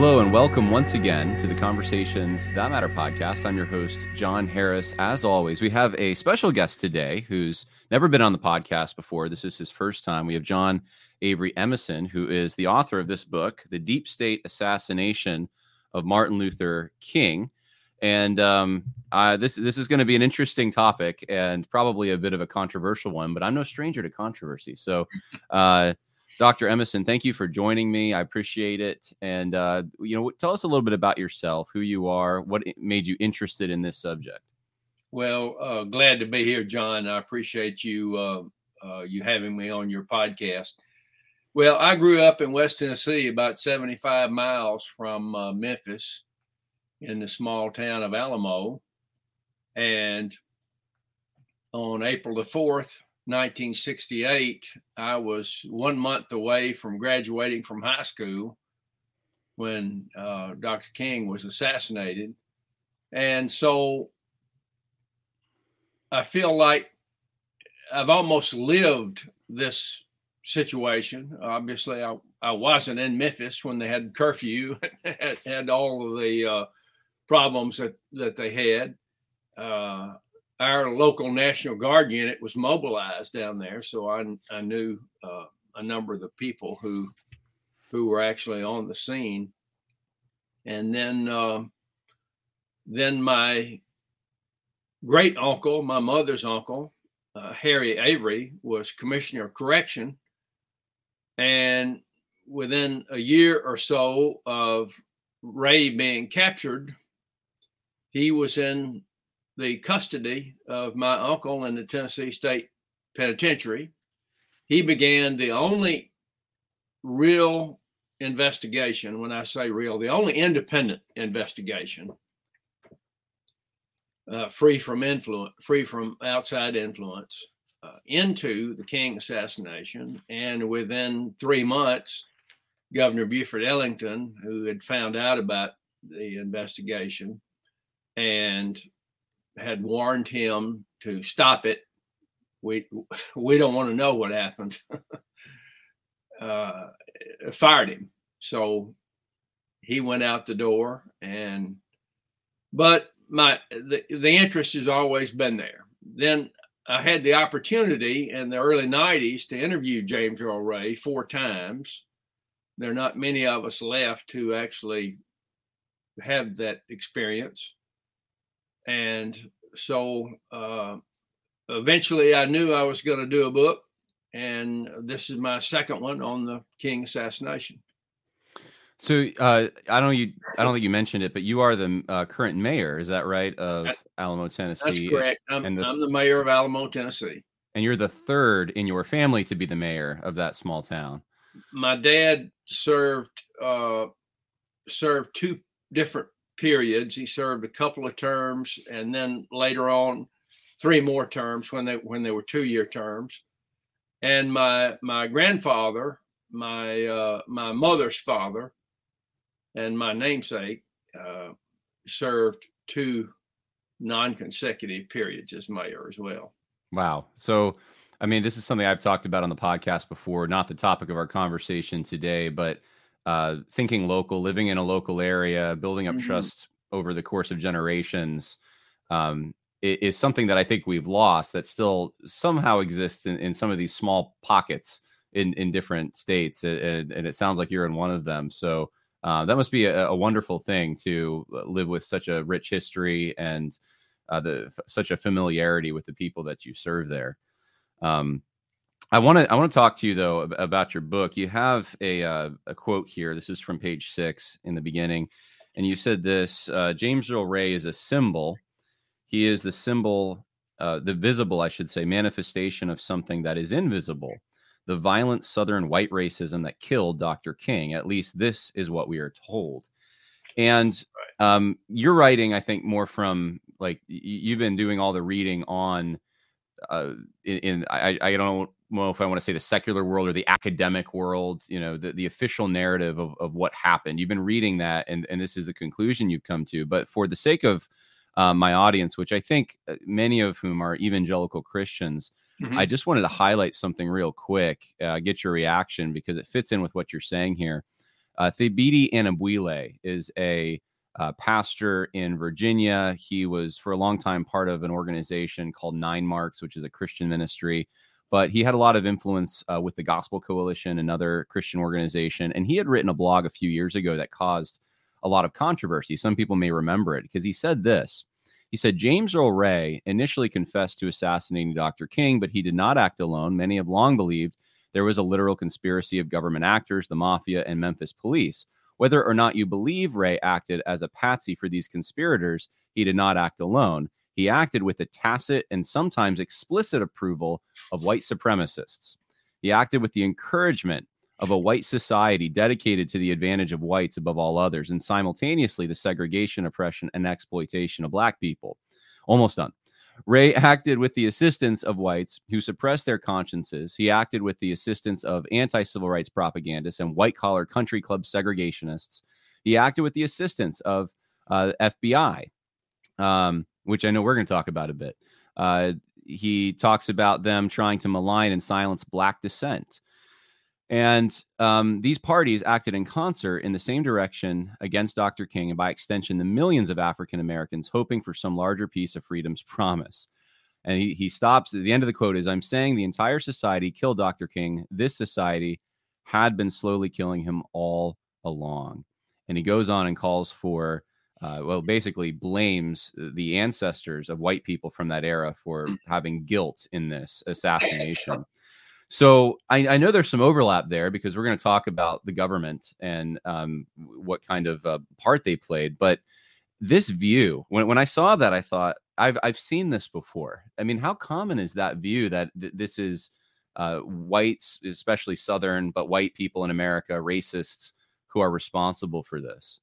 Hello and welcome once again to the Conversations That Matter podcast. I'm your host, John Harris. As always, we have a special guest today who's never been on the podcast before. This is his first time. We have John Avery Emison, who is the author of this book, The Deep State Assassination of Martin Luther King. And um, uh, this this is going to be an interesting topic and probably a bit of a controversial one, but I'm no stranger to controversy. So, uh, Dr. Emison, thank you for joining me. I appreciate it. And, uh, you know, tell us a little bit about yourself, who you are, what made you interested in this subject. Well, uh, glad to be here, John. I appreciate you uh, uh, you having me on your podcast. Well, I grew up in West Tennessee, about 75 miles from uh, Memphis, in the small town of Alamo. And on April the 4th, 1968, I was one month away from graduating from high school when uh, Dr. King was assassinated. And so I feel like I've almost lived this situation. Obviously, I, I wasn't in Memphis when they had curfew, had, had all of the uh, problems that, that they had. Uh, our local National Guard unit was mobilized down there, so I, I knew uh, a number of the people who who were actually on the scene. And then uh, then my great uncle, my mother's uncle, uh, Harry Avery, was commissioner of correction, and within a year or so of Ray being captured, he was in the custody of my uncle in the Tennessee State Penitentiary. He began the only real investigation. When I say real, the only independent investigation, uh, free from influence, free from outside influence, uh, into the King assassination. And within three months, Governor Buford Ellington, who had found out about the investigation and had warned him to stop it. We we don't want to know what happened. uh, fired him. So he went out the door and but my the, the interest has always been there. Then I had the opportunity in the early 90s to interview James Earl Ray four times. There are not many of us left who actually have that experience and so uh, eventually I knew I was going to do a book, and this is my second one on the King assassination. So uh, I don't you I don't think you mentioned it, but you are the uh, current mayor, is that right? Of that, Alamo, Tennessee. That's correct. I'm, and the, I'm the mayor of Alamo, Tennessee. And you're the third in your family to be the mayor of that small town. My dad served uh, served two different periods. He served a couple of terms, and then later on, three more terms when they when they were two year terms. And my my grandfather, my uh, my mother's father, and my namesake uh, served two non consecutive periods as mayor as well. Wow. So. I mean, this is something I've talked about on the podcast before, not the topic of our conversation today, but uh, thinking local, living in a local area, building up mm-hmm. trust over the course of generations. Um, is something that I think we've lost that still somehow exists in, in some of these small pockets in, in different states. And, and it sounds like you're in one of them. So uh, that must be a, a, wonderful thing to live with such a rich history and uh, the such a familiarity with the people that you serve there. Um, I want to I want to talk to you though about your book. You have a uh, a quote here. This is from page six in the beginning, and you said this: uh, James Earl Ray is a symbol he is the symbol, uh, the visible, I should say, manifestation of something that is invisible. The violent Southern white racism that killed Dr. King. At least this is what we are told. And um, you're writing, I think, more from like you've been doing all the reading on. Uh, in, in I, I don't know if I want to say the secular world or the academic world, you know, the, the official narrative of, of what happened. You've been reading that, and, and this is the conclusion you've come to. But for the sake of uh, my audience, which I think uh, many of whom are evangelical Christians. Mm-hmm. I just wanted to highlight something real quick, uh, get your reaction because it fits in with what you're saying here. Uh, Thabiti Anyabwile is a uh, pastor in Virginia. He was for a long time part of an organization called Nine Marks, which is a Christian ministry. But he had a lot of influence uh, with the Gospel Coalition, another Christian organization. And he had written a blog a few years ago that caused a lot of controversy. Some people may remember it because he said this. He said James Earl Ray initially confessed to assassinating Dr. King, but he did not act alone. Many have long believed there was a literal conspiracy of government actors, the mafia, and Memphis police. Whether or not you believe Ray acted as a patsy for these conspirators, he did not act alone. He acted with the tacit and sometimes explicit approval of white supremacists. He acted with the encouragement of a white society dedicated to the advantage of whites above all others, and simultaneously the segregation, oppression, and exploitation of black people. Almost done. Ray acted with the assistance of whites who suppressed their consciences. He acted with the assistance of anti civil rights propagandists and white collar country club segregationists. He acted with the assistance of uh, FBI, um, which I know we're going to talk about a bit. Uh, he talks about them trying to malign and silence black dissent. And um, these parties acted in concert in the same direction against Dr. King and by extension, the millions of African Americans hoping for some larger piece of freedom's promise. And he, he stops at the end of the quote is I'm saying the entire society killed Dr. King. This society had been slowly killing him all along. And he goes on and calls for, uh, well, basically blames the ancestors of white people from that era for mm. having guilt in this assassination. So I, I, know there's some overlap there because we're going to talk about the government and um, what kind of uh, part they played. But this view, when, when I saw that, I thought I've I've seen this before. I mean, how common is that view that th- this is uh, whites, especially Southern, but white people in America, racists, who are responsible for this?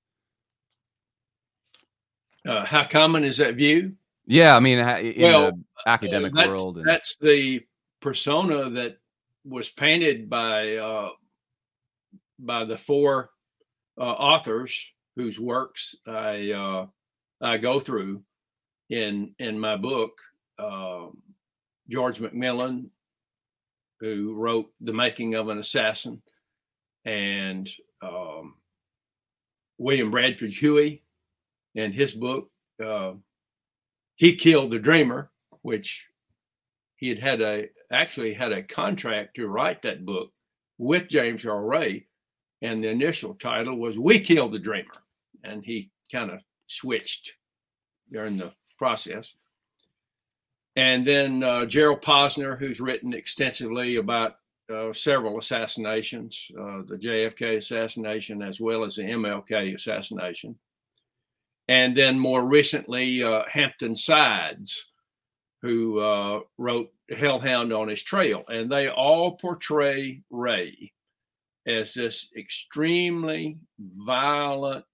Uh, how common is that view? Yeah, I mean, in well, the academic that's, world, and... that's the persona that was painted by uh, by the four uh, authors whose works I uh, I go through in in my book. Um, George McMillan, who wrote The Making of an Assassin, and um, William Bradford Huie in his book, uh, He Killed the Dreamer, which he had had a actually had a contract to write that book with James Earl Ray, and the initial title was "We Killed the Dreamer," and he kind of switched during the process. And then uh, Gerald Posner, who's written extensively about uh, several assassinations, uh, the JFK assassination as well as the MLK assassination. And then more recently, uh, Hampton Sides, who uh, wrote Hellhound on His Trail. And they all portray Ray as this extremely violent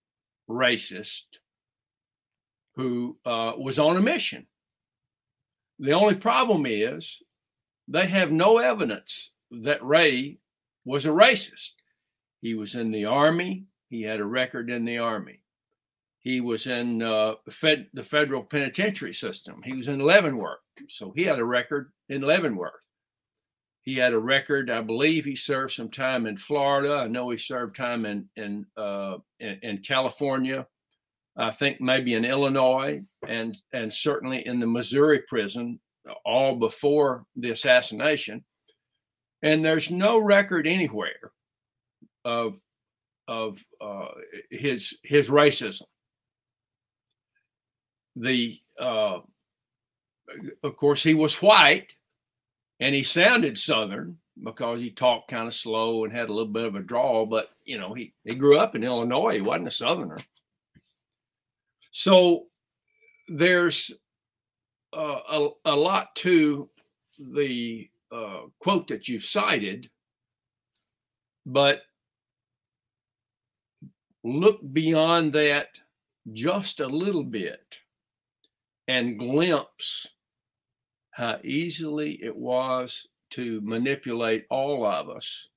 racist who uh, was on a mission. The only problem is they have no evidence that Ray was a racist. He was in the army, he had a record in the army. He was in uh, fed, the federal penitentiary system. He was in Leavenworth. So he had a record in Leavenworth. He had a record. I believe he served some time in Florida. I know he served time in in uh, in, in, California, I think maybe in Illinois and and certainly in the Missouri prison, all before the assassination. And there's no record anywhere of of uh, his his racism. The uh, of course he was white, and he sounded Southern because he talked kind of slow and had a little bit of a drawl. But you know he he grew up in Illinois. He wasn't a Southerner. So there's uh, a, a lot to the uh, quote that you've cited, but look beyond that just a little bit and glimpse how easily it was to manipulate all of us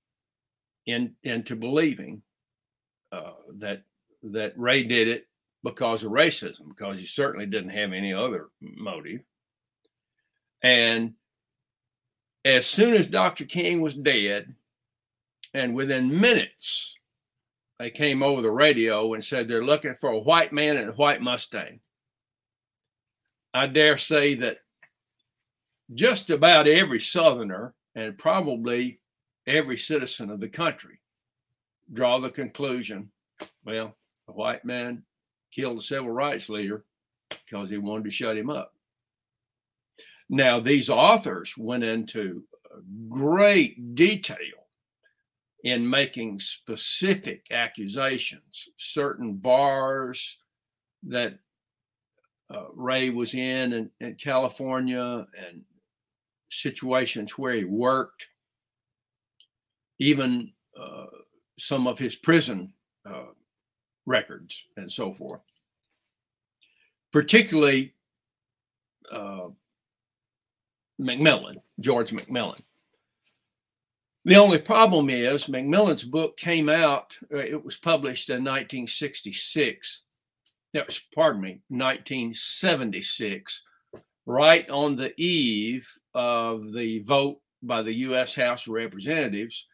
in, into believing uh, that that Ray did it because of racism, because he certainly didn't have any other motive. And as soon as Dr. King was dead, and within minutes, they came over the radio and said they're looking for a white man in a white Mustang. I dare say that just about every Southerner and probably every citizen of the country draw the conclusion well, a white man killed a civil rights leader because he wanted to shut him up. Now, these authors went into great detail in making specific accusations, certain bars that uh, Ray was in, in in California and situations where he worked, even uh, some of his prison uh, records and so forth. Particularly uh, McMillan, George McMillan. The only problem is McMillan's book came out, uh, it was published in 1966. Pardon me, 1976, right on the eve of the vote by the U.S. House of Representatives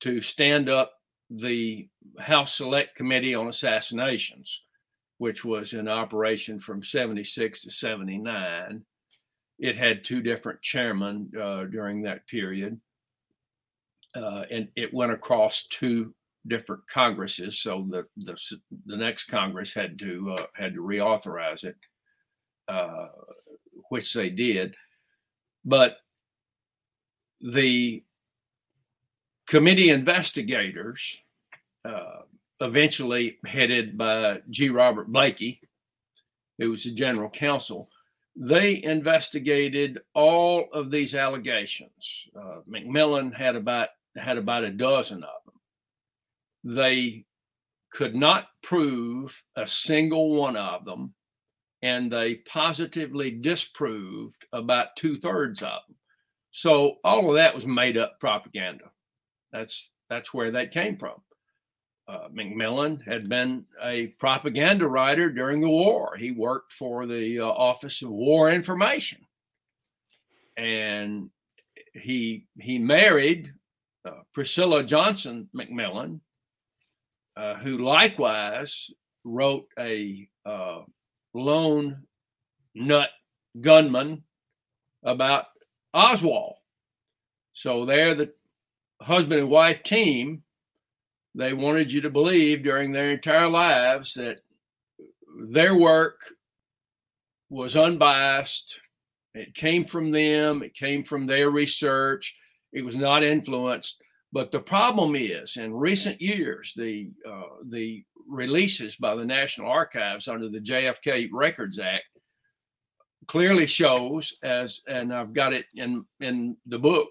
to stand up the House Select Committee on Assassinations, which was in operation from 76 to 79. It had two different chairmen uh, during that period. Uh, and it went across two different Congresses. So the, the, the next Congress had to uh, had to reauthorize it, uh, which they did. But the committee investigators, uh, eventually headed by G. Robert Blakey, who was the general counsel, they investigated all of these allegations. Uh, McMillan had about had about a dozen of. They could not prove a single one of them, and they positively disproved about two thirds of them. So all of that was made up propaganda. That's that's where that came from. Uh, McMillan had been a propaganda writer during the war. He worked for the uh, Office of War Information, and he he married uh, Priscilla Johnson McMillan, uh, who likewise wrote a uh, lone nut gunman about Oswald. So they're the husband and wife team they wanted you to believe during their entire lives that their work was unbiased. It came from them, it came from their research, it was not influenced. But the problem is, in recent years, the uh, the releases by the National Archives under the JFK Records Act clearly shows, as and I've got it in in the book.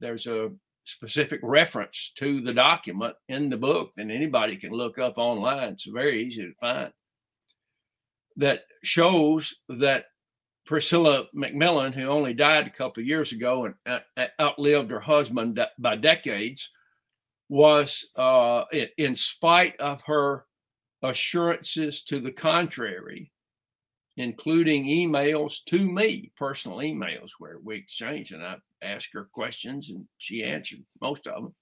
There's a specific reference to the document in the book and anybody can look up online. It's very easy to find. That shows that Priscilla McMillan, who only died a couple of years ago and uh, uh, outlived her husband by decades, was, uh, in spite of her assurances to the contrary, including emails to me, personal emails where we exchanged, and I asked her questions and she answered most of them.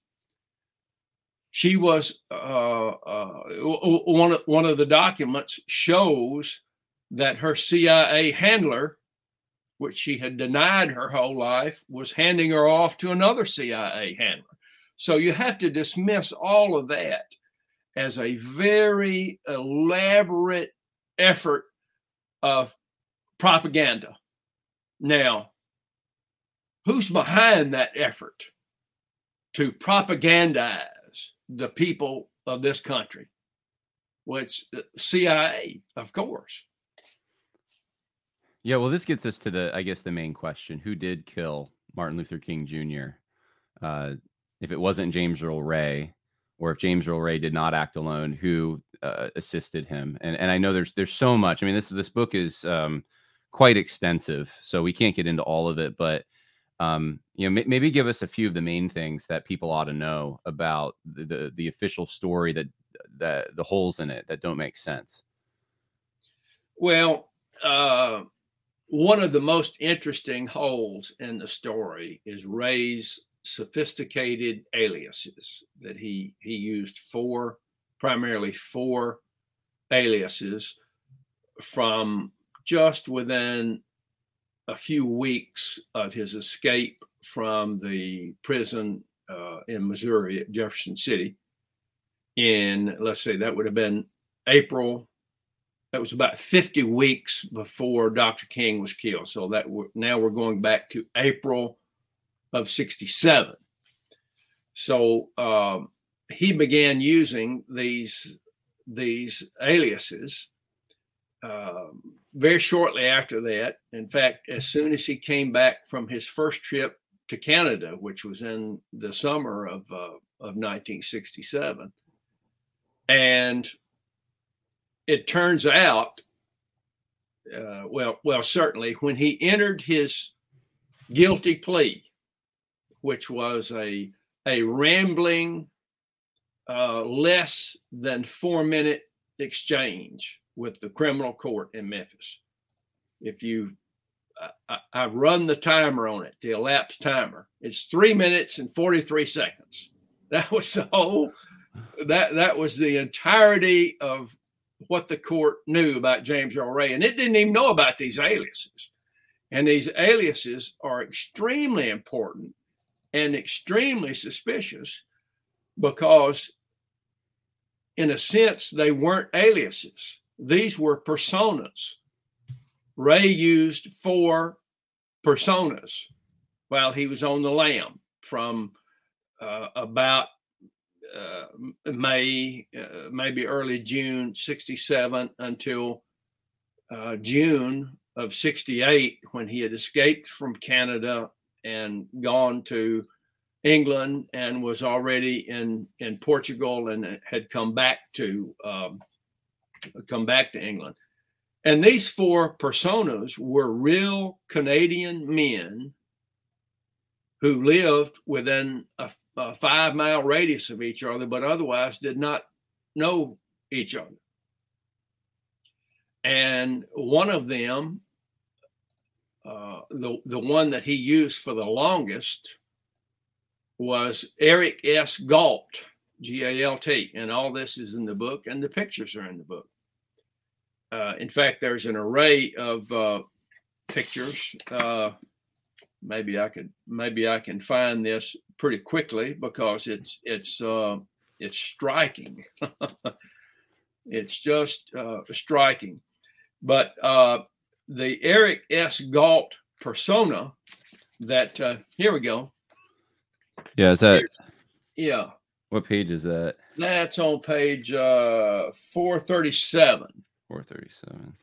she was uh, uh, one of one of the documents shows that her CIA handler, which she had denied her whole life, was handing her off to another CIA handler. So you have to dismiss all of that as a very elaborate effort of propaganda. Now, who's behind that effort to propagandize the people of this country? Well, it's CIA, of course. Yeah, well, this gets us to the, I guess, the main question: Who did kill Martin Luther King Jr.? Uh, if it wasn't James Earl Ray, or if James Earl Ray did not act alone, who uh, assisted him? And and I know there's there's so much. I mean, this this book is um, quite extensive, so we can't get into all of it. But um, you know, m- maybe give us a few of the main things that people ought to know about the the, the official story that that the holes in it that don't make sense. Well, uh, one of the most interesting holes in the story is Ray's sophisticated aliases that he he used four primarily four aliases from just within a few weeks of his escape from the prison uh, in Missouri at Jefferson City in let's say that would have been April that was about 50 weeks before Dr. King was killed. So that we're, now we're going back to April of 67. So um, he began using these these aliases um, very shortly after that. In fact, as soon as he came back from his first trip to Canada, which was in the summer of uh, of 1967, and it turns out, uh, well, well, certainly when he entered his guilty plea, which was a a rambling, uh, less than four minute exchange with the criminal court in Memphis. If you, I, I run the timer on it, the elapsed timer. It's three minutes and 43 seconds. That was the whole, that, that was the entirety of what the court knew about James Earl Ray. And it didn't even know about these aliases. And these aliases are extremely important and extremely suspicious because, in a sense, they weren't aliases. These were personas. Ray used four personas while he was on the lam from uh, about May, uh, maybe early June 67 until uh, June of 68 when he had escaped from Canada and gone to England and was already in in Portugal and had come back to um, come back to England. And these four personas were real Canadian men who lived within a, a five mile radius of each other, but otherwise did not know each other. And one of them uh, the the one that he used for the longest was Eric S. Galt, G A L T, and all this is in the book, and the pictures are in the book. Uh, in fact, there's an array of uh, pictures. Uh, maybe I could maybe I can find this pretty quickly because it's it's uh, it's striking. it's just striking, but the Eric S. Galt persona that uh, here we go. Yeah, is that yeah. What page is that? That's on page uh 437. 437.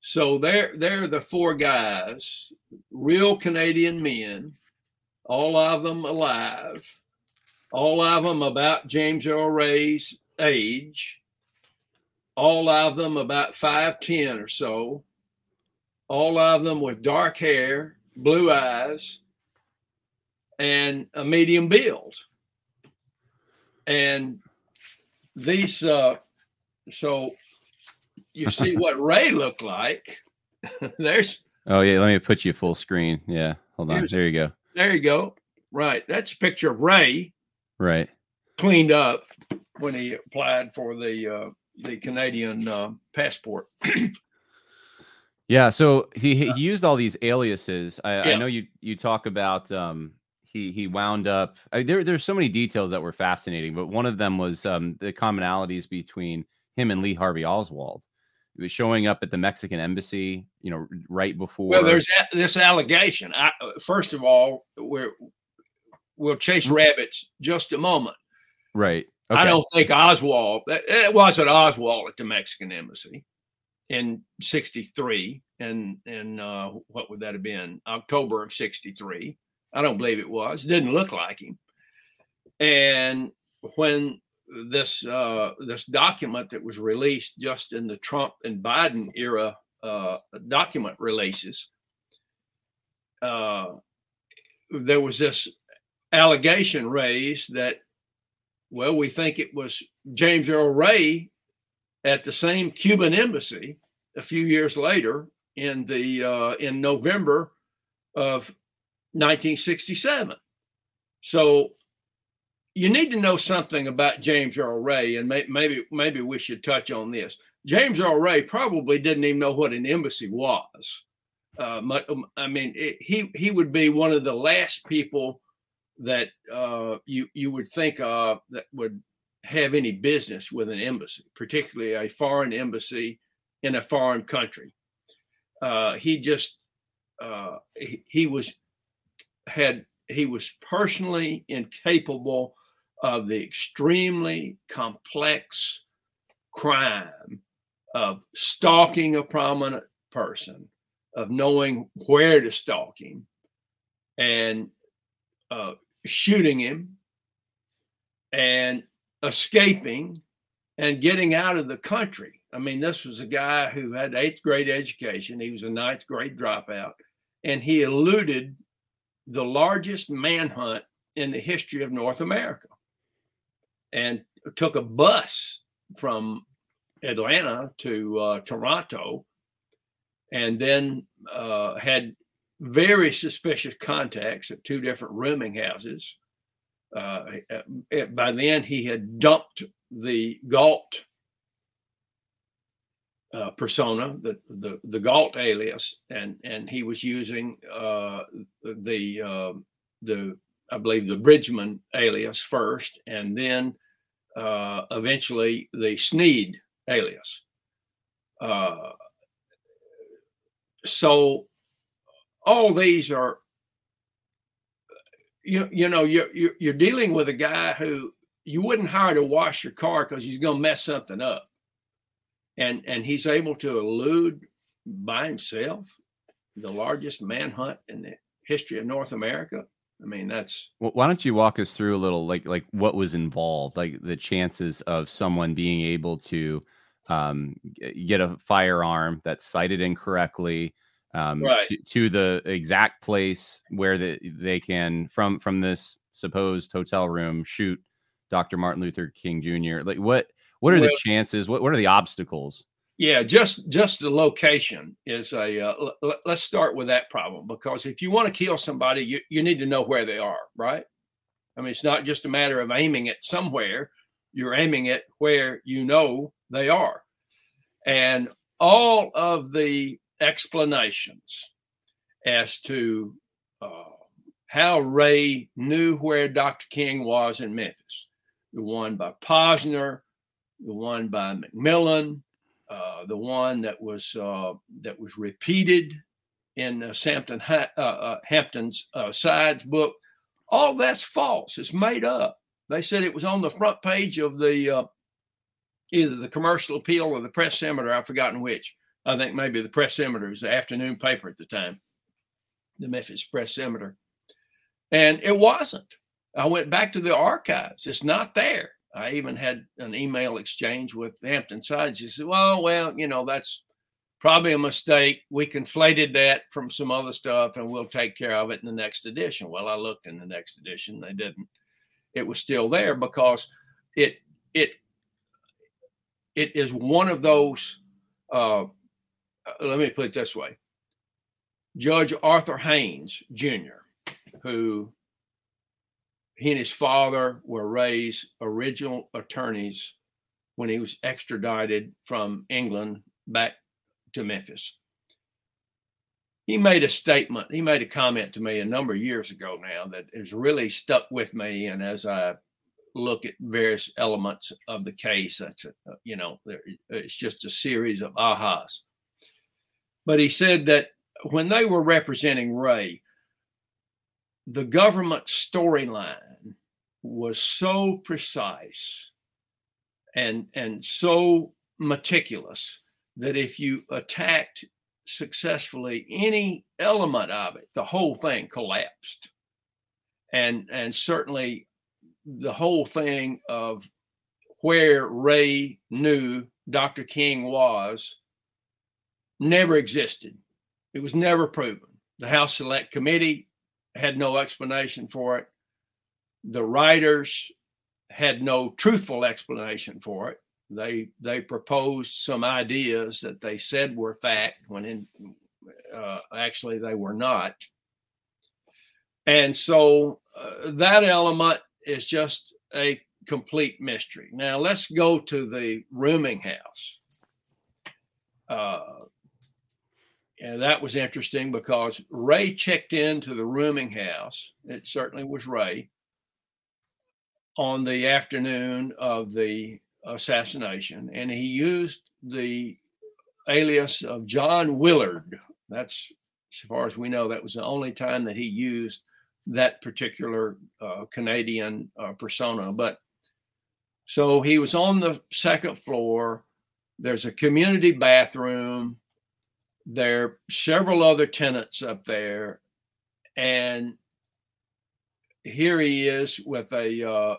So they're they're the four guys, real Canadian men, all of them alive, all of them about James Earl Ray's age, all of them about 5'10 or so, all of them with dark hair, blue eyes, and a medium build. And these, uh, so you see what Ray looked like. There's. Oh yeah, let me put you full screen. Yeah, hold on. There you go. There you go. Right, that's a picture of Ray. Right. cleaned up when he applied for the uh, the Canadian uh, passport. yeah, so he he used all these aliases. I, yeah. I know you you talk about um, he he wound up. I, there there's so many details that were fascinating, but one of them was um, the commonalities between him and Lee Harvey Oswald. Was showing up at the Mexican embassy, you know, right before. Well, there's a, this allegation. I, first of all, we're we'll chase rabbits just a moment. Right. Okay. I don't think Oswald. It wasn't Oswald at the Mexican embassy in '63, and and uh, what would that have been? October of '63. I don't believe it was. It didn't look like him. And when this uh, this document that was released just in the Trump and Biden era uh, document releases, uh, there was this allegation raised that, well, we think it was James Earl Ray at the same Cuban embassy a few years later in the uh, in November of 1967. So you need to know something about James Earl Ray, and may, maybe maybe we should touch on this. James Earl Ray probably didn't even know what an embassy was. Uh, um, I mean, it, he he would be one of the last people that uh, you you would think of that would have any business with an embassy, particularly a foreign embassy in a foreign country. Uh, he just uh, he, he was had he was personally incapable of the extremely complex crime of stalking a prominent person, of knowing where to stalk him, and uh, shooting him, and escaping and getting out of the country. I mean, this was a guy who had eighth grade education. He was a ninth grade dropout, and he eluded the largest manhunt in the history of North America and took a bus from Atlanta to uh, Toronto and then uh, had very suspicious contacts at two different rooming houses. Uh, by then, he had dumped the Galt uh, persona, the, the the Galt alias, and and he was using uh, the uh, the I believe the Bridgman alias first, and then uh, eventually the Sneyd alias. Uh, so all these are you you know you're you're dealing with a guy who you wouldn't hire to wash your car because he's going to mess something up, and and he's able to elude by himself the largest manhunt in the history of North America. I mean, that's. Well, why don't you walk us through a little, like, like what was involved, like the chances of someone being able to um, get a firearm that's sighted incorrectly um, right. to, to, the exact place where the, they can from from this supposed hotel room shoot Dr. Martin Luther King Jr. Like, what what are well, the chances? What what are the obstacles? Yeah, just just the location is a. Uh, l- let's start with that problem because if you want to kill somebody, you you need to know where they are, right? I mean, it's not just a matter of aiming it somewhere. You're aiming it where you know they are, and all of the explanations as to uh, how Ray knew where Dr. King was in Memphis, the one by Posner, the one by McMillan uh, the one that was uh, that was repeated in uh, Sampton ha- uh, uh, Hampton's Sides book. All that's false. It's made up. They said it was on the front page of the either the Commercial Appeal or the Press Scimitar. I've forgotten which. I think maybe the Press Scimitar was the afternoon paper at the time, the Memphis Press Scimitar, and it wasn't. I went back to the archives. It's not there. I even had an email exchange with Hampton Sides. He said, "Well, well, you know, that's probably a mistake. We conflated that from some other stuff, and we'll take care of it in the next edition." Well, I looked in the next edition; they didn't. It was still there because it it it is one of those. Uh, let me put it this way: Judge Arthur Haynes Jr., who he and his father were Ray's original attorneys when he was extradited from England back to Memphis. He made a statement, he made a comment to me a number of years ago now that has really stuck with me. And as I look at various elements of the case, that's, a, uh, you know, it's just a series of ahas. But he said that when they were representing Ray, the government storyline was so precise and and so meticulous that if you attacked successfully any element of it the whole thing collapsed. And and certainly the whole thing of where ray knew dr king was never existed. It was never proven. The house select committee had no explanation for it. The writers had no truthful explanation for it. They they proposed some ideas that they said were fact when in uh, actually they were not. And so uh, that element is just a complete mystery. Now let's go to the rooming house. Uh, and that was interesting because Ray checked into the rooming house. It certainly was Ray on the afternoon of the assassination, and he used the alias of John Willard. That's, as far as we know, that was the only time that he used that particular uh, Canadian uh, persona. But so he was on the second floor. There's a community bathroom there are several other tenants up there, and here he is with a uh,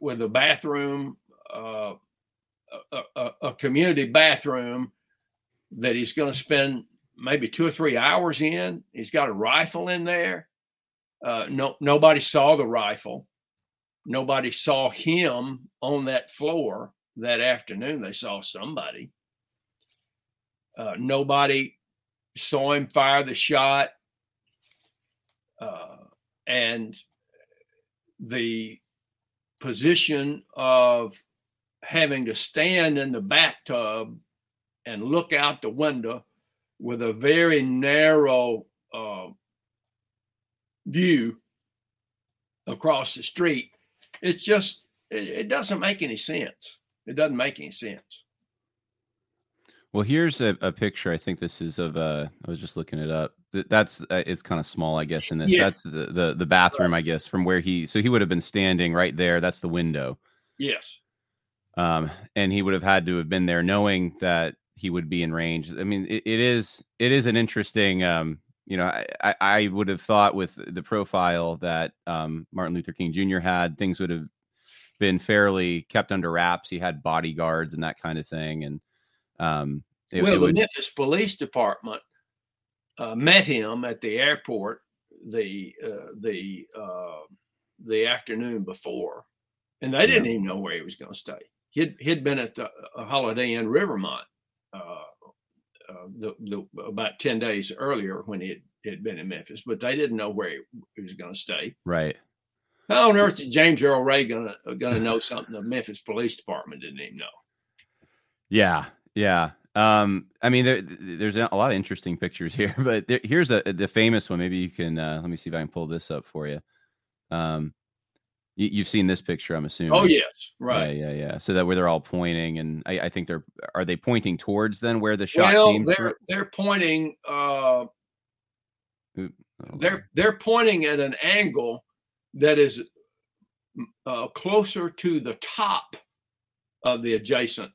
with a bathroom, uh, a, a, community bathroom that he's going to spend maybe two or three hours in. He's got a rifle in there. Uh, no, nobody saw the rifle. Nobody saw him on that floor that afternoon. They saw somebody. Uh, nobody saw him fire the shot. Uh, and the position of having to stand in the bathtub and look out the window with a very narrow uh, view across the street it's just it, it, doesn't make any sense it doesn't make any sense well, here's a, a picture. I think this is of. Uh, I was just looking it up. That's uh, it's kind of small, I guess. In this, yeah. that's the, the the bathroom, I guess, from where he. So he would have been standing right there. That's the window. Yes. Um, and he would have had to have been there, knowing that he would be in range. I mean, it, it is it is an interesting. Um, you know, I, I would have thought with the profile that um, Martin Luther King Jr. had, things would have been fairly kept under wraps. He had bodyguards and that kind of thing, and um, it, well, it the. Memphis Police Department uh, met him at the airport the uh, the uh, the afternoon before, and they didn't even know where he was going to stay. He'd he'd been at the Holiday Inn Rivermont uh, uh, the, the, about ten days earlier when he had, had been in Memphis, but they didn't know where he, he was going to stay. Right. How on earth is James Earl Ray gonna gonna know something the Memphis Police Department didn't even know? Yeah, yeah. Um, I mean, there, there's a lot of interesting pictures here, but there, here's the the famous one. Maybe you can uh, let me see if I can pull this up for you. Um, you, have seen this picture, I'm assuming. Oh yes, right. Yeah, yeah, yeah. So that where they're all pointing, and I, I think they're are they pointing towards then where the shot well, came? they're they're pointing. Uh, oh, they're they're pointing at an angle that is uh, closer to the top of the adjacent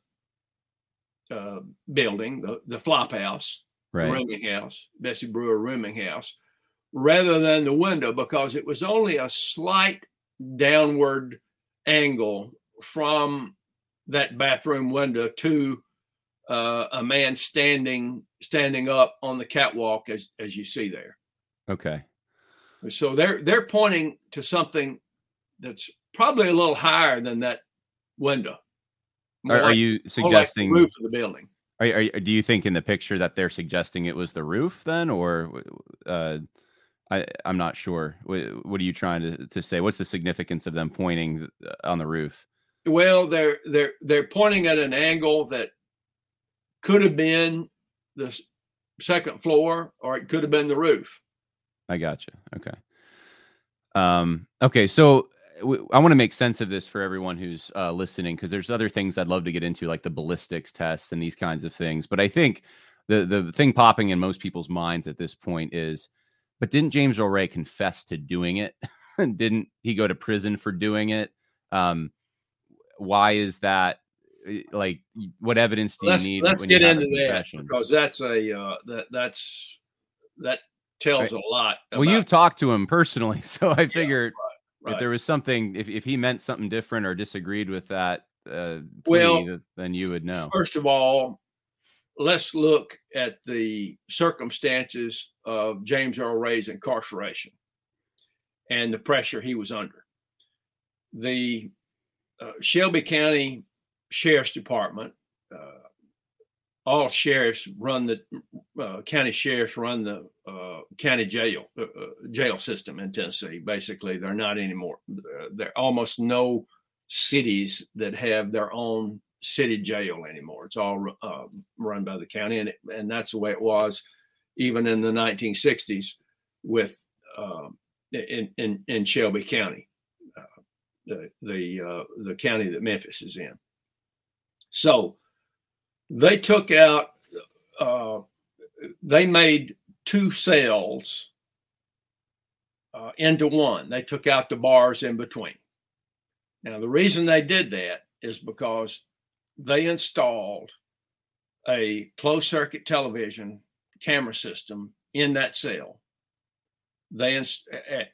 uh, building, the, the flop house, right. rooming house, Bessie Brewer rooming house, rather than the window because it was only a slight downward angle from that bathroom window to uh, a man standing standing up on the catwalk as as you see there. Okay. So they're they're pointing to something that's probably a little higher than that window. Are, are, you suggesting like roof of the building? Are, are, do you think in the picture that they're suggesting it was the roof then, or uh, I, I'm not sure. What, what are you trying to, to say? What's the significance of them pointing uh, on the roof? Well, they're they're they're pointing at an angle that could have been the second floor, or it could have been the roof. I got you. Okay. Um. Okay. So I want to make sense of this for everyone who's uh, listening because there's other things I'd love to get into, like the ballistics tests and these kinds of things. But I think the the thing popping in most people's minds at this point is, but didn't James Earl Ray confess to doing it? didn't he go to prison for doing it? Um, why is that? Eh, like, what evidence do let's, you need? Let's get into that because that's a uh, that that's that tells right. a lot. Well, you've talked to him personally, so I figured yeah, right. if there was something, if if he meant something different or disagreed with that, uh, well, then you would know. First of all, let's look at the circumstances of James Earl Ray's incarceration and the pressure he was under. The uh, Shelby County Sheriff's Department, uh, all sheriffs run the uh, county sheriffs run the uh, county jail uh, uh, jail system in Tennessee. Basically, they're not anymore. There are almost no cities that have their own city jail anymore. It's all run by the county, and and that's the way it was even in the 1960s with in, in in Shelby County the the uh, the county that Memphis is in. So they took out. Uh, they made two cells uh, into one. They took out the bars in between. Now the reason they did that is because they installed a closed circuit television camera system in that cell. They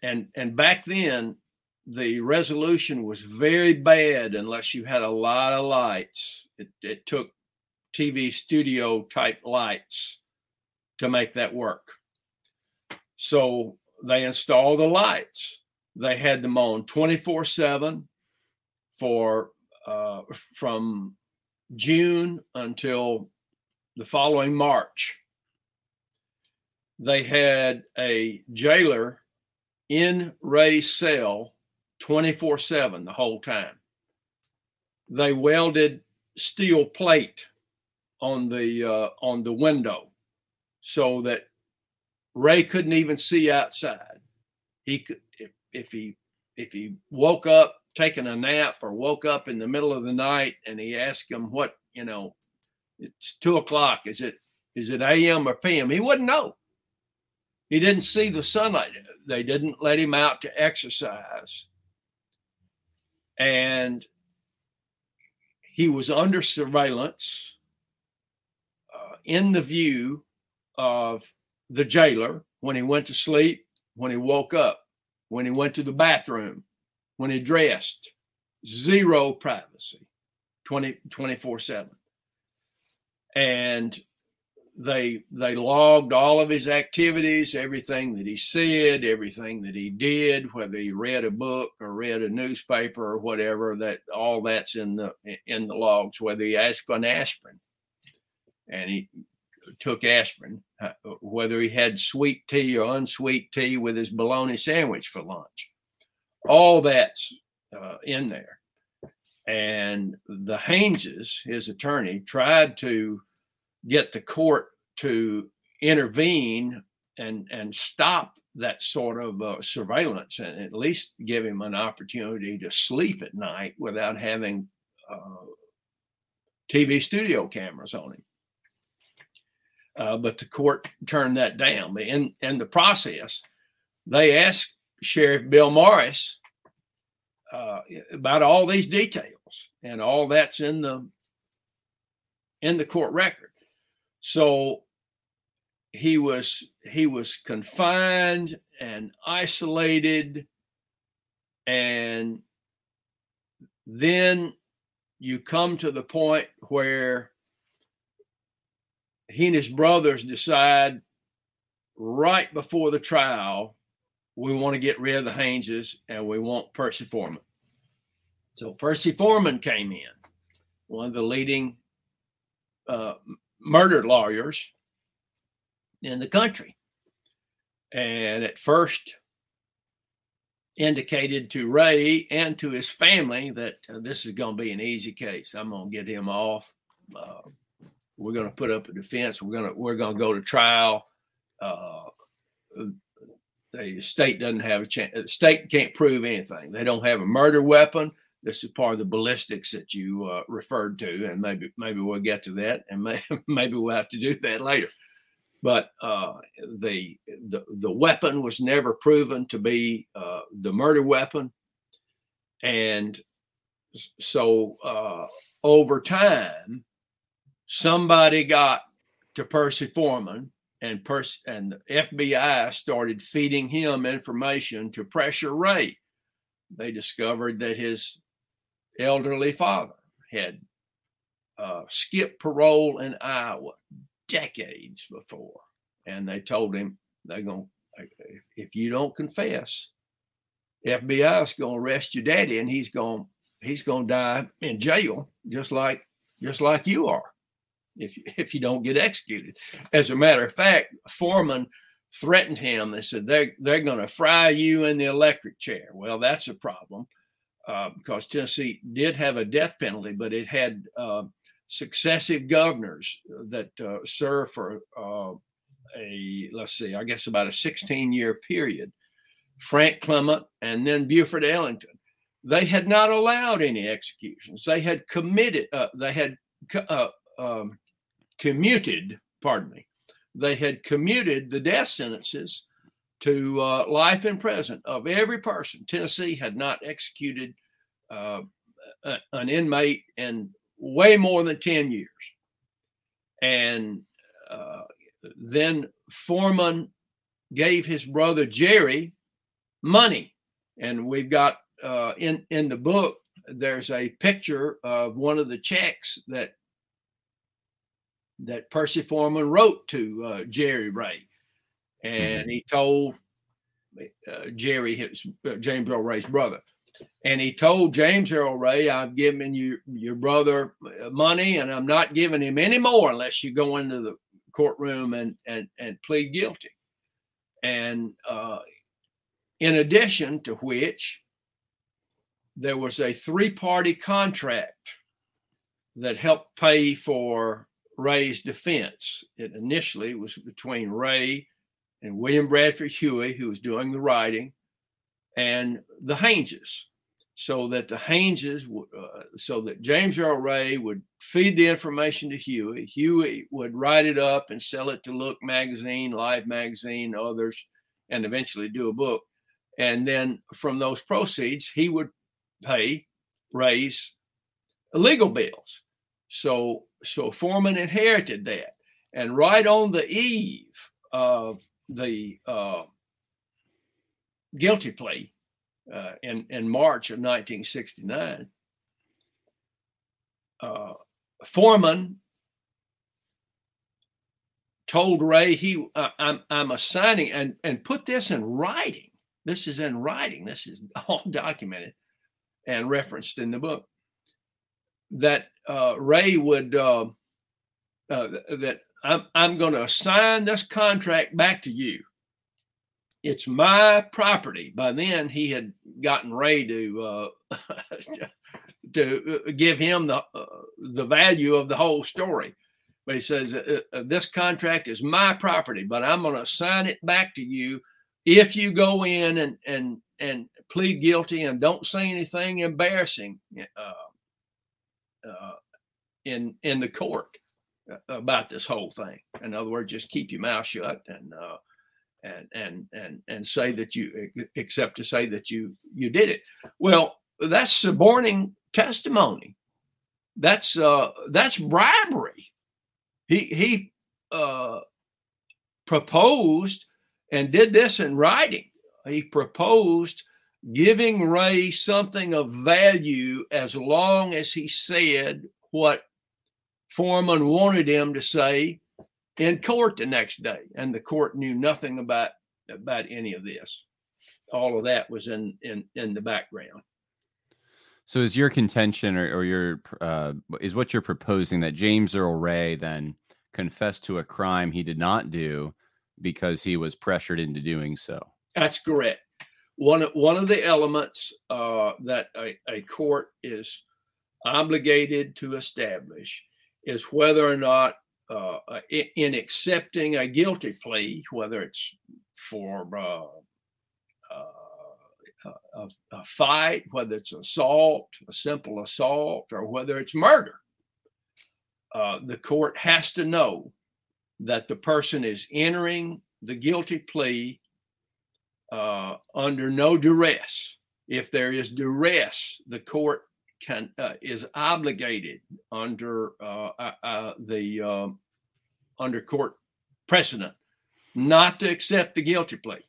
and and back then the resolution was very bad unless you had a lot of lights. It, it took TV studio type lights to make that work. So they installed the lights. They had them on 24 7 for uh, from June until the following March. They had a jailer in Ray's cell 24 7 the whole time. They welded steel plate on the uh, on the window so that Ray couldn't even see outside. He could if, if he if he woke up taking a nap or woke up in the middle of the night and he asked him what you know it's two o'clock. Is it is it am or pm he wouldn't know. He didn't see the sunlight. They didn't let him out to exercise. And he was under surveillance in the view of the jailer when he went to sleep, when he woke up, when he went to the bathroom, when he dressed. Zero privacy 20, 24 7. And they they logged all of his activities everything that he said everything that he did whether he read a book or read a newspaper or whatever that all that's in the in the logs whether he asked for an aspirin and he took aspirin uh, whether he had sweet tea or unsweet tea with his bologna sandwich for lunch all that's uh, in there and the Haneses, his attorney tried to get the court to intervene and and stop that sort of uh, surveillance and at least give him an opportunity to sleep at night without having uh, TV studio cameras on him. Uh, but the court turned that down. In in the process, they asked Sheriff Bill Morris uh, about all these details, and all that's in the in the court record. So he was he was confined and isolated and then you come to the point where he and his brothers decide right before the trial we want to get rid of the Haneses and we want Percy Foreman. So Percy Foreman came in, one of the leading uh, murder lawyers in the country. and at first indicated to Ray and to his family that uh, this is going to be an easy case. I'm going to get him off. Uh, we're going to put up a defense. We're going to we're going to go to trial. Uh, the state doesn't have a chance. The state can't prove anything. They don't have a murder weapon. This is part of the ballistics that you uh, referred to, and maybe maybe we'll get to that, and may, maybe we'll have to do that later. But uh, the, the the weapon was never proven to be uh, the murder weapon, and so uh, over time, somebody got to Percy Foreman, and and the FBI started feeding him information to pressure Ray. They discovered that his elderly father had uh, skipped parole in Iowa decades before, and they told him they're going if you don't confess, FBI's going to arrest your daddy, and he's going he's going to die in jail just like just like you are if if you don't get executed. As a matter of fact, Foreman threatened him. They said they're they're going to fry you in the electric chair. Well, that's a problem uh, because Tennessee did have a death penalty, but it had uh, successive governors that uh, served for uh, a let's see, I guess about a 16 year period. Frank Clement and then Buford Ellington. They had not allowed any executions. They had committed. Uh, they had uh, um, commuted. Pardon me. They had commuted the death sentences to uh, life in prison of every person. Tennessee had not executed uh, a, an inmate in way more than 10 years. And uh, then Foreman gave his brother Jerry money. And we've got uh, in, in the book, there's a picture of one of the checks that that Percy Foreman wrote to uh, Jerry Ray and mm-hmm. he told uh, Jerry, his uh, James Earl Ray's brother, and he told James Earl Ray, "I've given you your brother uh, money, and I'm not giving him any more unless you go into the courtroom and and and plead guilty." And uh, in addition to which, there was a three-party contract that helped pay for Ray's defense. It initially was between Ray and William Bradford Huie, who was doing the writing, and the Haneses, so that the Haneses, uh, so that James Earl Ray would feed the information to Huie. Huie would write it up and sell it to Look Magazine, Life Magazine, others, and eventually do a book. And then from those proceeds, he would pay Ray's legal bills. So, so Foreman inherited that. And right on the eve of the uh, guilty plea uh, in in March of 1969. Uh, Foreman told Ray he I'm I'm assigning and and put this in writing. This is in writing. This is all documented and referenced in the book. That uh, Ray would uh, uh, that I'm, I'm going to assign this contract back to you. It's my property. By then, he had gotten Ray to uh, to uh, give him the uh, the value of the whole story. But he says this contract is my property, but I'm going to assign it back to you if you go in and and and plead guilty and don't say anything embarrassing uh, in in the court about this whole thing. In other words, just keep your mouth shut and uh, and and and and say that you except to say that you you did it. Well, that's suborning testimony. That's uh, that's bribery. He he uh, proposed and did this in writing. He proposed giving Ray something of value as long as he said what Foreman wanted him to say in court the next day, and the court knew nothing about about any of this. All of that was in in in the background. So, is your contention, or, or your uh, is what you're proposing that James Earl Ray then confessed to a crime he did not do, because he was pressured into doing so. That's correct. One one of the elements uh, that a, a court is obligated to establish is whether or not uh, in accepting a guilty plea, whether it's for uh, uh, a, a, fight, whether it's assault, a simple assault, or whether it's murder, uh, the court has to know that the person is entering the guilty plea uh, under no duress. If there is duress, the court can uh, is obligated under uh, uh, uh the um, under court precedent not to accept the guilty plea.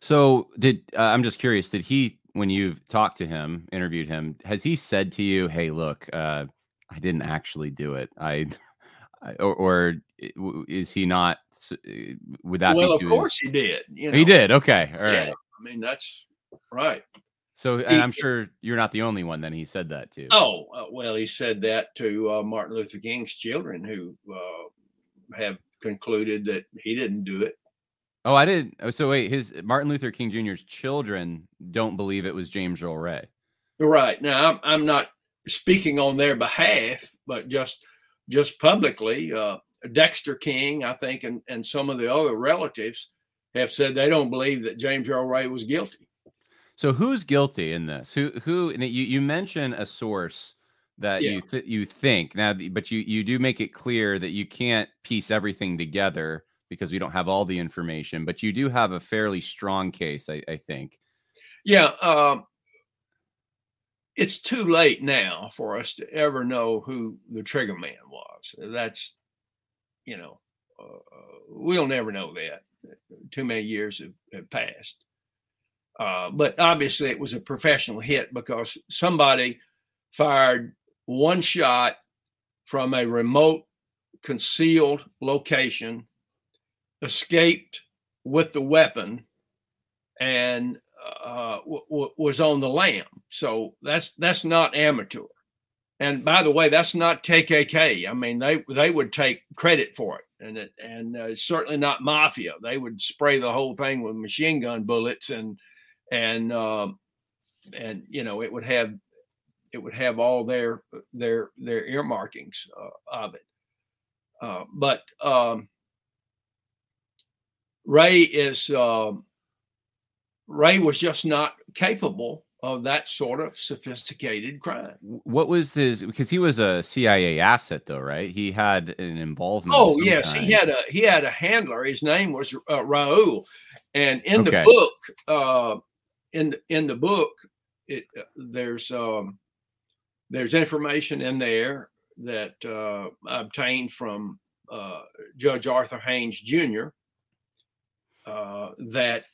So, did uh, I'm just curious? Did he, when you've talked to him, interviewed him, has he said to you, "Hey, look, uh, I didn't actually do it," I, I or, or, is he not? Would that well, of course he did. You know? He did. Okay, all yeah, right. I mean, that's right. So, and I'm sure you're not the only one. Then he said that too. Oh uh, well, he said that to uh, Martin Luther King's children, who uh, have concluded that he didn't do it. Oh, I did. Oh, so wait, his Martin Luther King Jr.'s children don't believe it was James Earl Ray. Right now, I'm, I'm not speaking on their behalf, but just just publicly, uh, Dexter King, I think, and and some of the other relatives have said they don't believe that James Earl Ray was guilty. So who's guilty in this? Who who? And you you mention a source that yeah. you th- you think now, but you you do make it clear that you can't piece everything together because we don't have all the information. But you do have a fairly strong case, I, I think. Yeah, uh, it's too late now for us to ever know who the trigger man was. That's you know, uh, we'll never know that. Too many years have, have passed. Uh, but obviously, it was a professional hit because somebody fired one shot from a remote, concealed location, escaped with the weapon, and uh, w- w- was on the lam. So that's that's not amateur. And by the way, that's not KKK. I mean, they they would take credit for it, and it, and uh, certainly not mafia. They would spray the whole thing with machine gun bullets and and um, and you know it would have it would have all their their their earmarkings uh, of it. Uh, but um, Ray is uh, Ray was just not capable of that sort of sophisticated crime. What was his? Because he was a CIA asset, though, right? He had an involvement. Oh yes, kind. he had a he had a handler. His name was uh, Raul, and in okay. the book, uh, in in the book, it uh, there's um, there's information in there that uh, I obtained from uh, Judge Arthur Hanes Jr. Uh, that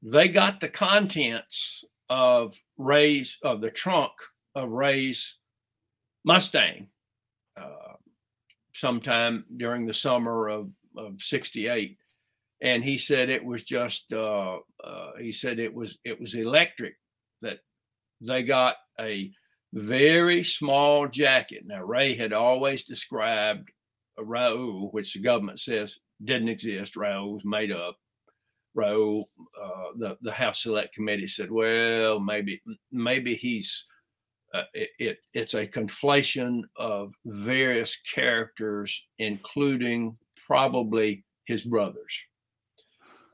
they got the contents of Ray's of the trunk of Ray's Mustang uh, sometime during the summer of of '68 and he said it was just uh, uh, he said it was it was electric that they got a very small jacket. Now Ray had always described a Raul, which the government says didn't exist. Raul was made up. Raul, uh, the the House Select Committee said, well, maybe maybe he's uh, it, it, it's a conflation of various characters, including probably his brothers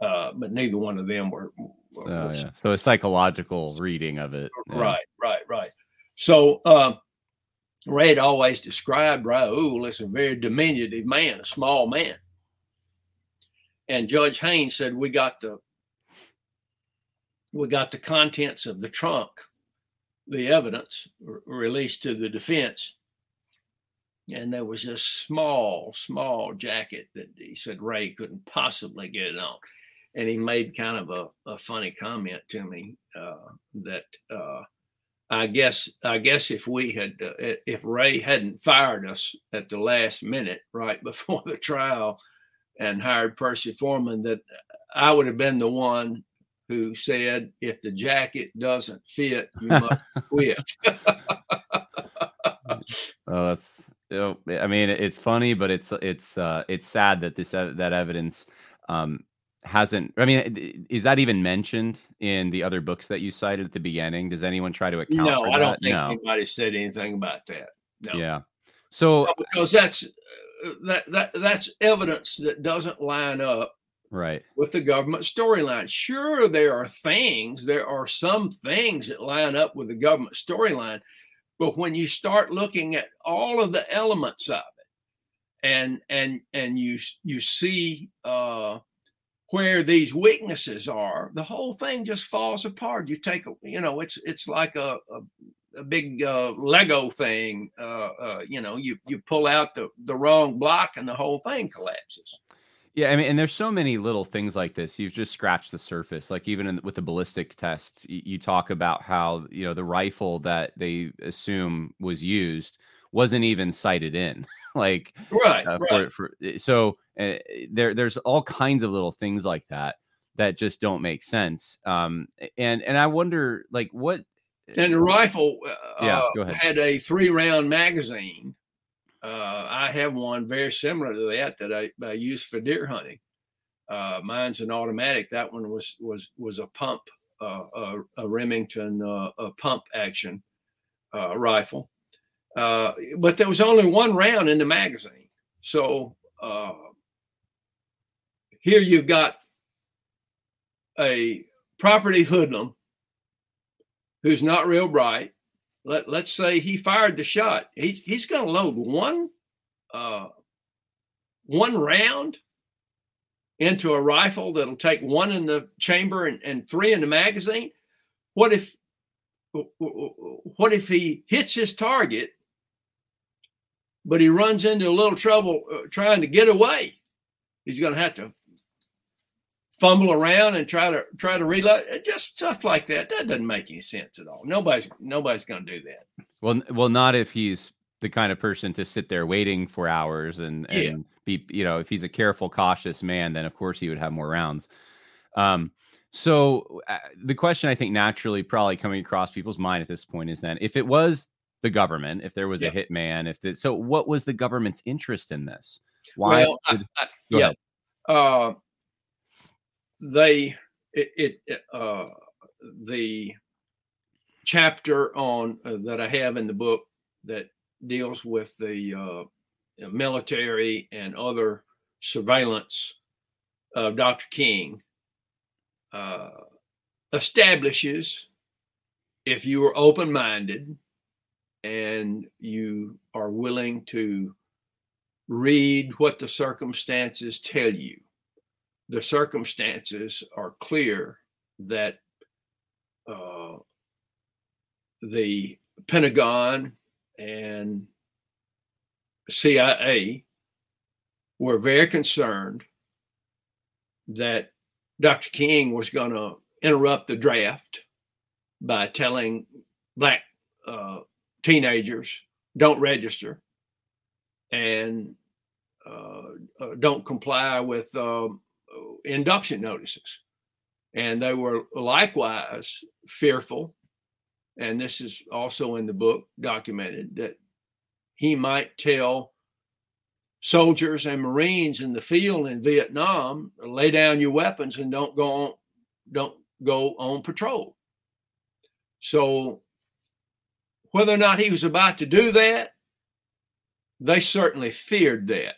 uh, but neither one of them were. were, oh, yeah. So a psychological reading of it. Yeah. Right, right, right. So uh, Ray had always described Raoul as a very diminutive man, a small man. And Judge Hanes said, "We got the we got the contents of the trunk, the evidence r- released to the defense." and there was a small, small jacket that he said Ray couldn't possibly get it on and he made kind of a, a funny comment to me uh, that uh, I guess I guess if we had uh, if Ray hadn't fired us at the last minute right before the trial and hired Percy Foreman that I would have been the one who said if the jacket doesn't fit you must quit. oh, that's I mean, it's funny, but it's it's uh, it's sad that this that evidence um, hasn't. I mean, is that even mentioned in the other books that you cited at the beginning? Does anyone try to account? No, I don't think no. anybody said anything about that. No. Yeah. So no, because that's uh, that that that's evidence that doesn't line up right with the government storyline. Sure, there are things, there are some things that line up with the government storyline, but when you start looking at all of the elements of it, and and and you you see uh, where these weaknesses are, the whole thing just falls apart. You take, a you know, it's it's like a, a, a big uh, Lego thing. Uh, uh, you know, you you pull out the the wrong block and the whole thing collapses. Yeah, I mean, and there's so many little things like this. You've just scratched the surface. Like even in, with the ballistic tests, you, you talk about how you know the rifle that they assume was used wasn't even sighted in. like right, uh, right. For, for, eh, so uh, there there's all kinds of little things like that that just don't make sense. Um, and and I wonder like what. And the rifle, uh, yeah, go had a three round magazine uh, I have one very similar to that that I, I use for deer hunting. Uh, mine's an automatic. That one was was was a pump, uh, a, a, Remington uh, a pump action uh, rifle. Uh, but there was only one round in the magazine. So here you've got a property hoodlum who's not real bright let let's say he fired the shot. He's he's going to load one uh, one round into a rifle that'll take one in the chamber and, and three in the magazine. What if what if he hits his target, but he runs into a little trouble uh, trying to get away? He's going to have to fumble around and try to try to reload just stuff like that that doesn't make any sense at all nobody's nobody's going to do that well well not if he's the kind of person to sit there waiting for hours and and yeah. be you know if he's a careful cautious man then of course he would have more rounds um so uh, the question i think naturally probably coming across people's mind at this point is then if it was the government if there was yeah. a hitman if the, so what was the government's interest in this why well, I, I, yeah ahead. uh they it, it uh, the chapter on uh, that I have in the book that deals with the uh, military and other surveillance of Dr. King uh, establishes if you are open minded and you are willing to read what the circumstances tell you the circumstances are clear that uh, the Pentagon and CIA were very concerned that Dr. King was going to interrupt the draft by telling black uh, teenagers don't register and uh, uh don't comply with um, induction notices. And they were likewise fearful, and this is also in the book documented, that he might tell soldiers and Marines in the field in Vietnam, lay down your weapons and don't go on, don't go on patrol. So whether or not he was about to do that, they certainly feared that.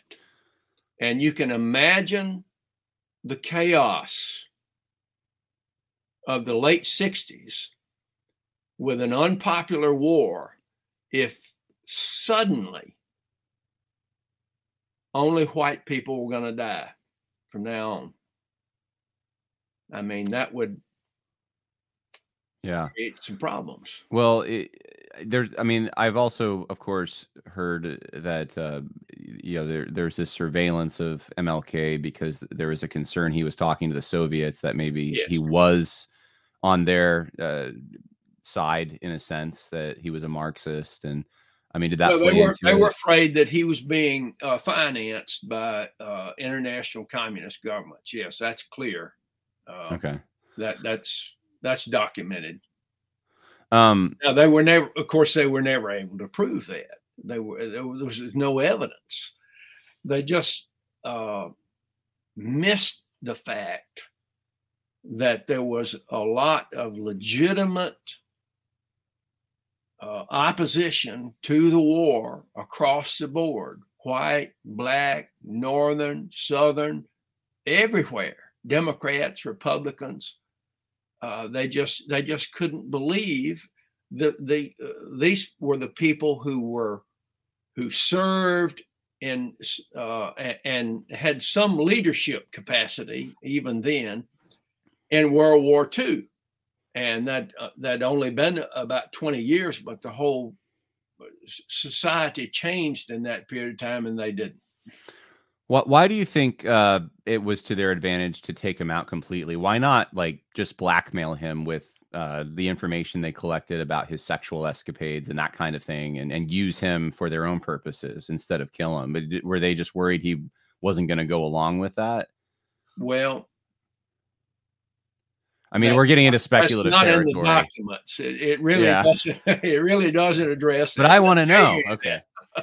And you can imagine the chaos of the late 60s with an unpopular war if suddenly only white people were going to die from now on. I mean, that would yeah create some problems. Well, it, there's i mean i've also of course heard that uh, you know there, there's this surveillance of mlk because there was a concern he was talking to the soviets that maybe yes. he was on their uh, side in a sense that he was a marxist and i mean did that they, were, they were afraid that he was being uh, financed by uh, international communist governments. Yes that's clear. Uh, okay. that that's that's documented um, now they were never, of course, they were never able to prove that. They were there was no evidence. They just uh, missed the fact that there was a lot of legitimate uh, opposition to the war across the board white, black, northern, southern, everywhere. Democrats, Republicans, uh, they just they just couldn't believe that the uh, these were the people who were who served in uh, and had some leadership capacity even then in World War II, and that uh, that only been about twenty years, but the whole uh, society changed in that period of time, and they didn't. What? Why do you think uh, it was to their advantage to take him out completely? Why not like just blackmail him with uh, the information they collected about his sexual escapades and that kind of thing, and and use him for their own purposes instead of kill him? But were they just worried he wasn't going to go along with that? Well, I mean, we're getting into speculative not territory. in the documents. It, it really yeah. doesn't. It really doesn't address. But I want to know. Okay.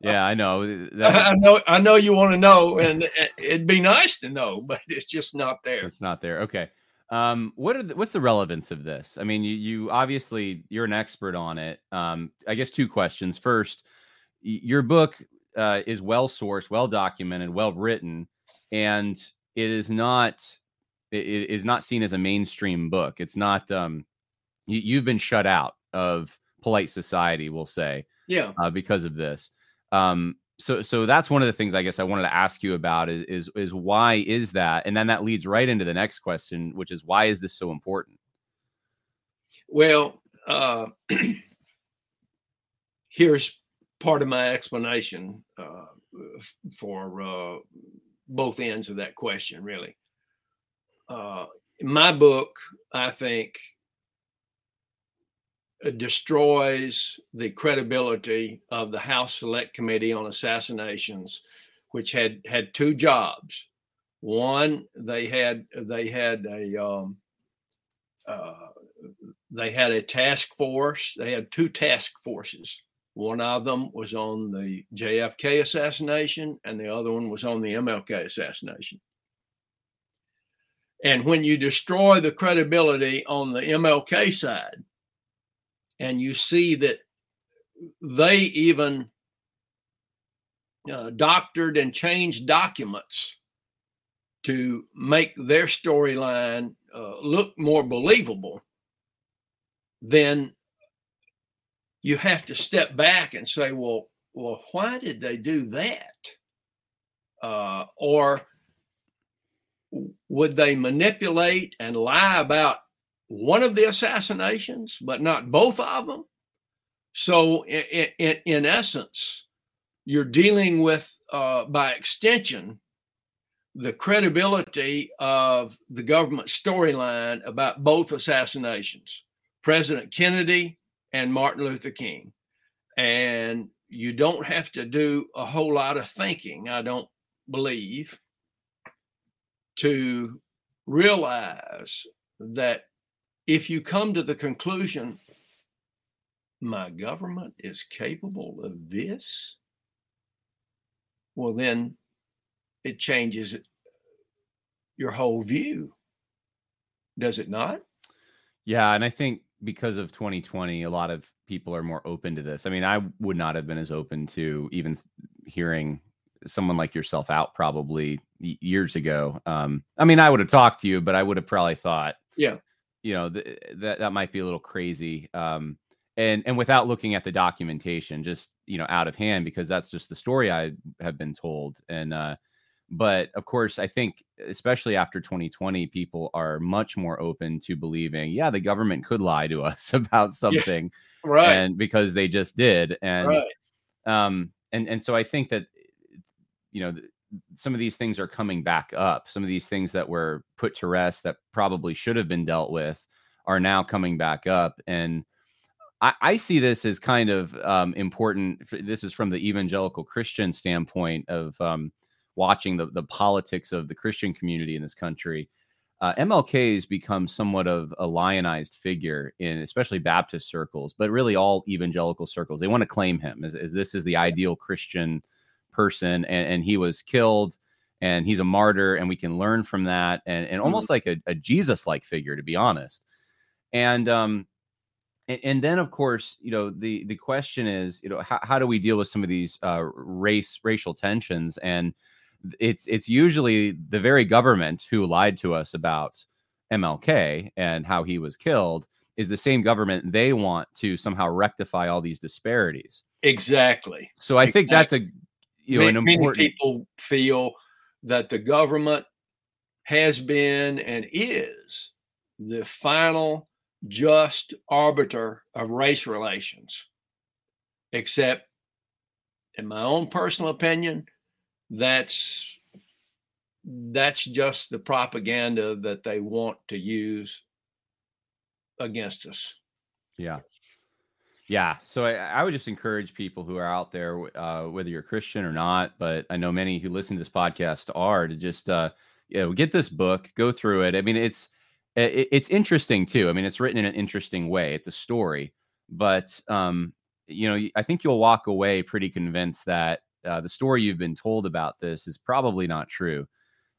yeah, I know. I know. I know you want to know, and it'd be nice to know, but it's just not there. It's not there. Okay. Um, what are the, what's the relevance of this? I mean, you, you obviously you're an expert on it. Um, I guess two questions. First, your book uh, is well sourced, well documented, well written, and it is not it, it is not seen as a mainstream book. It's not. Um, you, you've been shut out of polite society, we'll say. Yeah. Uh, because of this. Um, so so that's one of the things I guess I wanted to ask you about is, is is why is that? And then that leads right into the next question, which is why is this so important? Well, uh, here's part of my explanation uh, for uh, both ends of that question, really. Uh, my book, I think, destroys the credibility of the House Select Committee on Assassinations, which had had two jobs. One, they had they had a um, uh, they had a task force. They had two task forces. One of them was on the JFK assassination, and the other one was on the MLK assassination. And when you destroy the credibility on the MLK side, and you see that they even uh, doctored and changed documents to make their storyline uh, look more believable, then you have to step back and say, well, well, why did they do that? Uh, or would they manipulate and lie about one of the assassinations, but not both of them? So, in, in, in essence, you're dealing with, uh, by extension, the credibility of the government storyline about both assassinations President Kennedy and Martin Luther King. And you don't have to do a whole lot of thinking, I don't believe, to realize that if you come to the conclusion, my government is capable of this, well, then it changes your whole view. Does it not? Yeah. And I think because of 2020, a lot of people are more open to this. I mean, I would not have been as open to even hearing someone like yourself out probably years ago. Um, I mean, I would have talked to you, but I would have probably thought, yeah, you know, th- that that might be a little crazy. Um, and and without looking at the documentation, just you know, out of hand, because that's just the story I have been told. And uh, but of course, I think especially after 2020, people are much more open to believing, yeah, the government could lie to us about something, yeah, right? And because they just did, and right. um, and and so I think that you know some of these things are coming back up. Some of these things that were put to rest that probably should have been dealt with are now coming back up. And I, I see this as kind of um, important. This is from the evangelical Christian standpoint of um, watching the, the politics of the Christian community in this country. uh, MLK has become somewhat of a lionized figure in especially Baptist circles, but really all evangelical circles. They want to claim him as, as this is the ideal Christian person, and, and, he was killed, and he's a martyr, and we can learn from that, and, and mm-hmm. almost like a, a Jesus-like figure, to be honest. And um, and, and, then of course, you know, the the question is, you know, how, how do we deal with some of these uh, race racial tensions and it's it's usually the very government who lied to us about MLK and how he was killed is the same government they want to somehow rectify all these disparities. Exactly. So I exactly. think that's a you know many, an important many people feel that the government has been and is the final just arbiter of race relations. Except in my own personal opinion, that's that's just the propaganda that they want to use against us. Yeah. Yeah. So I, I, would just encourage people who are out there, uh, whether you're Christian or not, but I know many who listen to this podcast are, to just, uh, you know, get this book, go through it. I mean, it's, it, it's interesting too. I mean, it's written in an interesting way. It's a story, but, um, you know, I think you'll walk away pretty convinced that uh, the story you've been told about this is probably not true.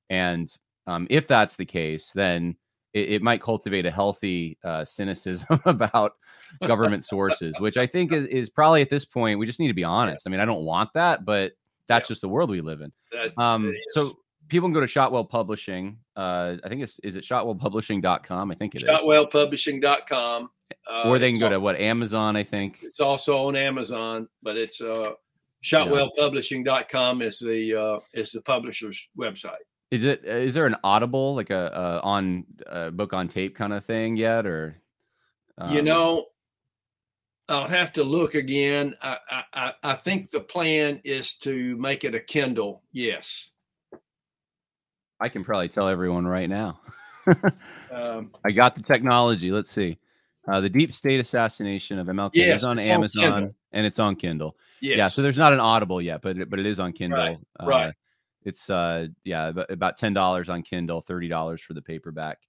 And um, if that's the case, then it, it might cultivate a healthy uh, cynicism about government sources, which I think is, is probably at this point, we just need to be honest. I mean, I don't want that, but that's yeah. just the world we live in. Um, so people can go to Shotwell Publishing. Uh, I think it's, is it shotwellpublishing.com? I think it shotwellpublishing.com. Uh, or they can go on, to what Amazon, I think. It's also on Amazon, but it's uh, shotwellpublishing.com is the uh, is the publisher's website is it is there an audible like a, a on a book on tape kind of thing yet or um... you know i'll have to look again I, I i think the plan is to make it a kindle yes i can probably tell everyone right now um, i got the technology let's see uh, the deep state assassination of mlk yes, is on amazon on and it's on kindle Yes. Yeah, so there's not an Audible yet, but it, but it is on Kindle. Right. Uh, right. It's uh yeah about ten dollars on Kindle, thirty dollars for the paperback.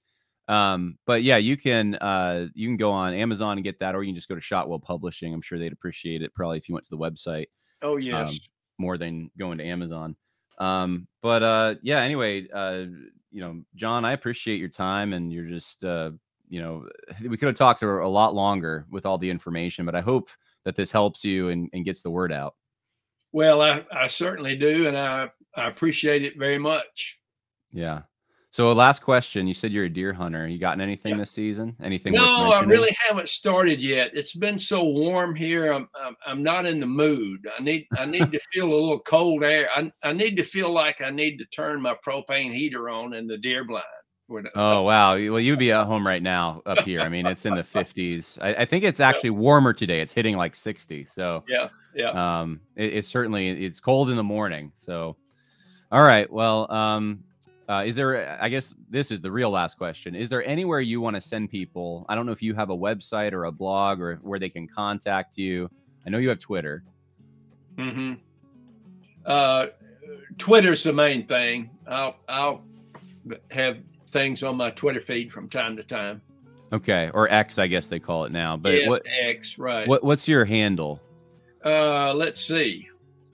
Um, but yeah, you can uh you can go on Amazon and get that, or you can just go to Shotwell Publishing. I'm sure they'd appreciate it probably if you went to the website. Oh yes, um, more than going to Amazon. Um, but uh yeah, anyway, uh you know, John, I appreciate your time and you're just uh you know, we could have talked a lot longer with all the information, but I hope that this helps you and, and gets the word out. Well, I, I certainly do, and I, I appreciate it very much. Yeah. So, last question. You said you're a deer hunter. You gotten anything yeah. this season? Anything? No, I really haven't started yet. It's been so warm here. I'm, I'm, I'm not in the mood. I need I need to feel a little cold air. I I need to feel like I need to turn my propane heater on in the deer blind. Oh wow! Well, you'd be at home right now up here. I mean, it's in the 50s. I, I think it's actually warmer today. It's hitting like 60. So yeah, yeah. Um, it, it's certainly it's cold in the morning. So, all right. Well, um, uh, is there? I guess this is the real last question. Is there anywhere you want to send people? I don't know if you have a website or a blog or where they can contact you. I know you have Twitter. Hmm. Uh, Twitter's the main thing. I'll I'll have things on my Twitter feed from time to time. Okay, or X, I guess they call it now. But yes, what, X, right? What What's your handle? Uh, let's see.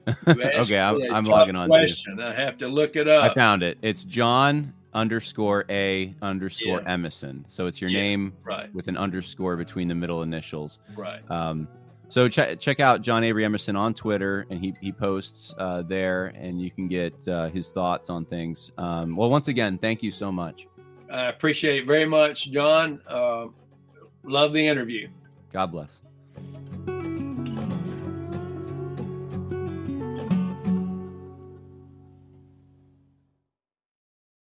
okay, I'm, I'm logging on. Question. I have to look it up. I found it. It's John underscore A underscore yeah. Emison. So it's your yeah, name right. with an underscore between the middle initials. Right. Um, so check check out John Avery Emison on Twitter, and he he posts uh, there, and you can get uh, his thoughts on things. Um, well, once again, thank you so much. I appreciate it very much, John. Uh, love the interview. God bless.